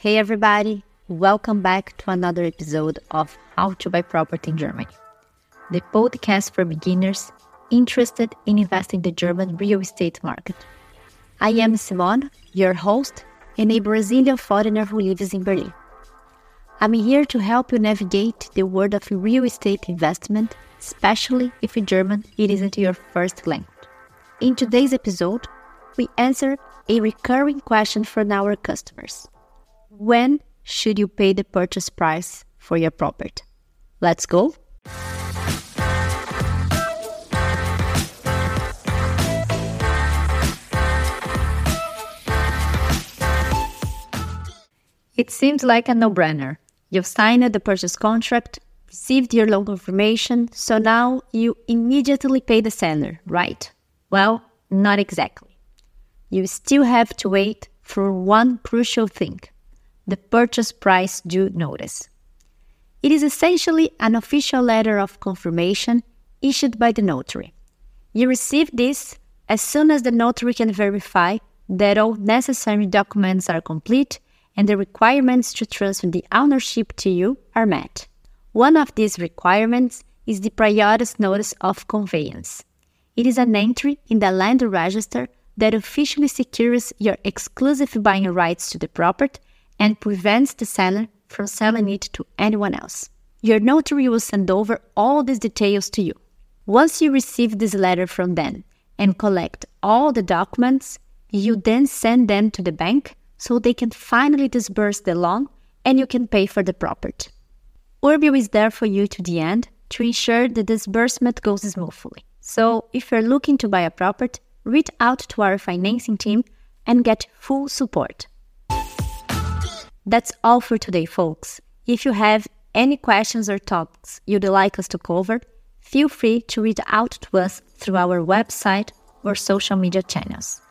Hey everybody, welcome back to another episode of How to Buy Property in Germany, the podcast for beginners interested in investing in the German real estate market. I am Simone, your host, and a Brazilian foreigner who lives in Berlin. I'm here to help you navigate the world of real estate investment, especially if German it isn't your first language. In today's episode, we answer a recurring question from our customers when should you pay the purchase price for your property? Let's go. It seems like a no brainer. You've signed the purchase contract, received your loan confirmation, so now you immediately pay the seller, right? Well, not exactly. You still have to wait for one crucial thing the purchase price due notice. It is essentially an official letter of confirmation issued by the notary. You receive this as soon as the notary can verify that all necessary documents are complete and the requirements to transfer the ownership to you are met. One of these requirements is the priority notice of conveyance. It is an entry in the land register that officially secures your exclusive buying rights to the property and prevents the seller from selling it to anyone else. Your notary will send over all these details to you. Once you receive this letter from them and collect all the documents, you then send them to the bank so they can finally disburse the loan and you can pay for the property. Urbyo is there for you to the end to ensure the disbursement goes smoothly. So, if you're looking to buy a property, reach out to our financing team and get full support. That's all for today, folks. If you have any questions or topics you'd like us to cover, feel free to reach out to us through our website or social media channels.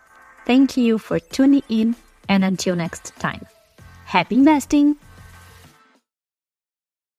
Thank you for tuning in, and until next time, happy investing!